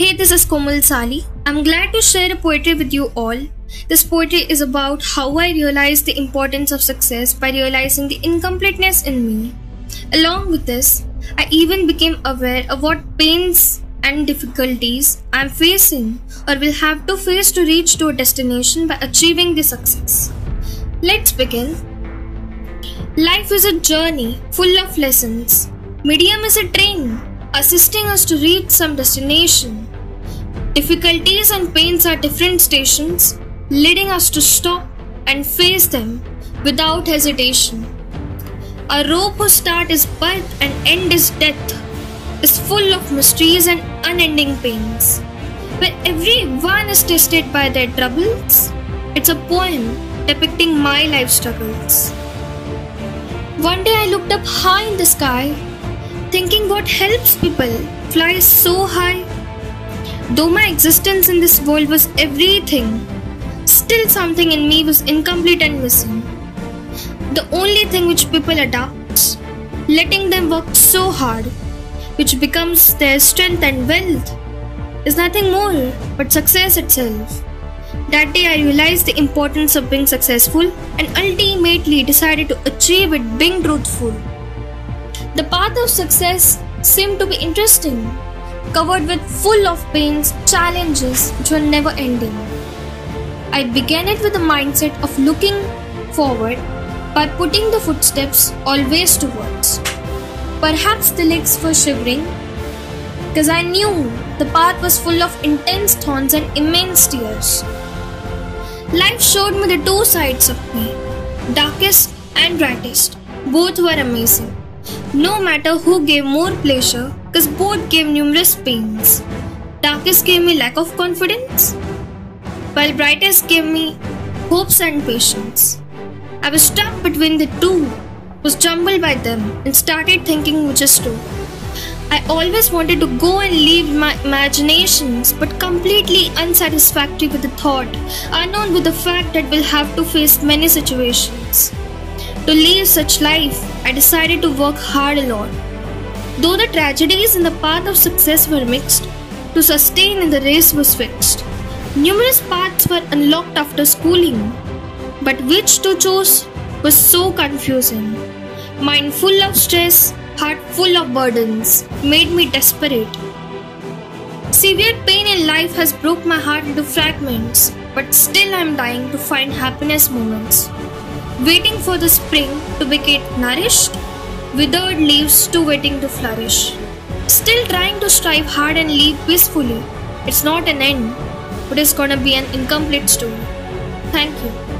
Hey, this is Komal Sali. I'm glad to share a poetry with you all. This poetry is about how I realized the importance of success by realizing the incompleteness in me. Along with this, I even became aware of what pains and difficulties I'm facing or will have to face to reach to a destination by achieving the success. Let's begin. Life is a journey full of lessons. Medium is a train assisting us to reach some destination. Difficulties and pains are different stations, leading us to stop and face them without hesitation. A rope whose start is birth and end is death is full of mysteries and unending pains. Where everyone is tested by their troubles, it's a poem depicting my life struggles. One day I looked up high in the sky, thinking what helps people fly so high. Though my existence in this world was everything, still something in me was incomplete and missing. The only thing which people adopt, letting them work so hard, which becomes their strength and wealth, is nothing more but success itself. That day I realized the importance of being successful and ultimately decided to achieve it being truthful. The path of success seemed to be interesting, covered with full of pains, challenges which were never ending. I began it with the mindset of looking forward by putting the footsteps always towards. Perhaps the legs were shivering because I knew the path was full of intense thorns and immense tears. Life showed me the two sides of me, darkest and brightest. Both were amazing. No matter who gave more pleasure, because both gave numerous pains. Darkest gave me lack of confidence, while brightest gave me hopes and patience. I was stuck between the two, was jumbled by them, and started thinking which is true. I always wanted to go and leave my imaginations, but completely unsatisfactory with the thought, unknown with the fact that we'll have to face many situations. To live such life, I decided to work hard alone. Though the tragedies in the path of success were mixed, to sustain in the race was fixed. Numerous paths were unlocked after schooling, but which to choose was so confusing. Mind full of stress, heart full of burdens, made me desperate. Severe pain in life has broke my heart into fragments, but still I'm dying to find happiness moments. Waiting for the spring to get nourished, withered leaves too waiting to flourish. Still trying to strive hard and live peacefully. It's not an end, but it's gonna be an incomplete story. Thank you.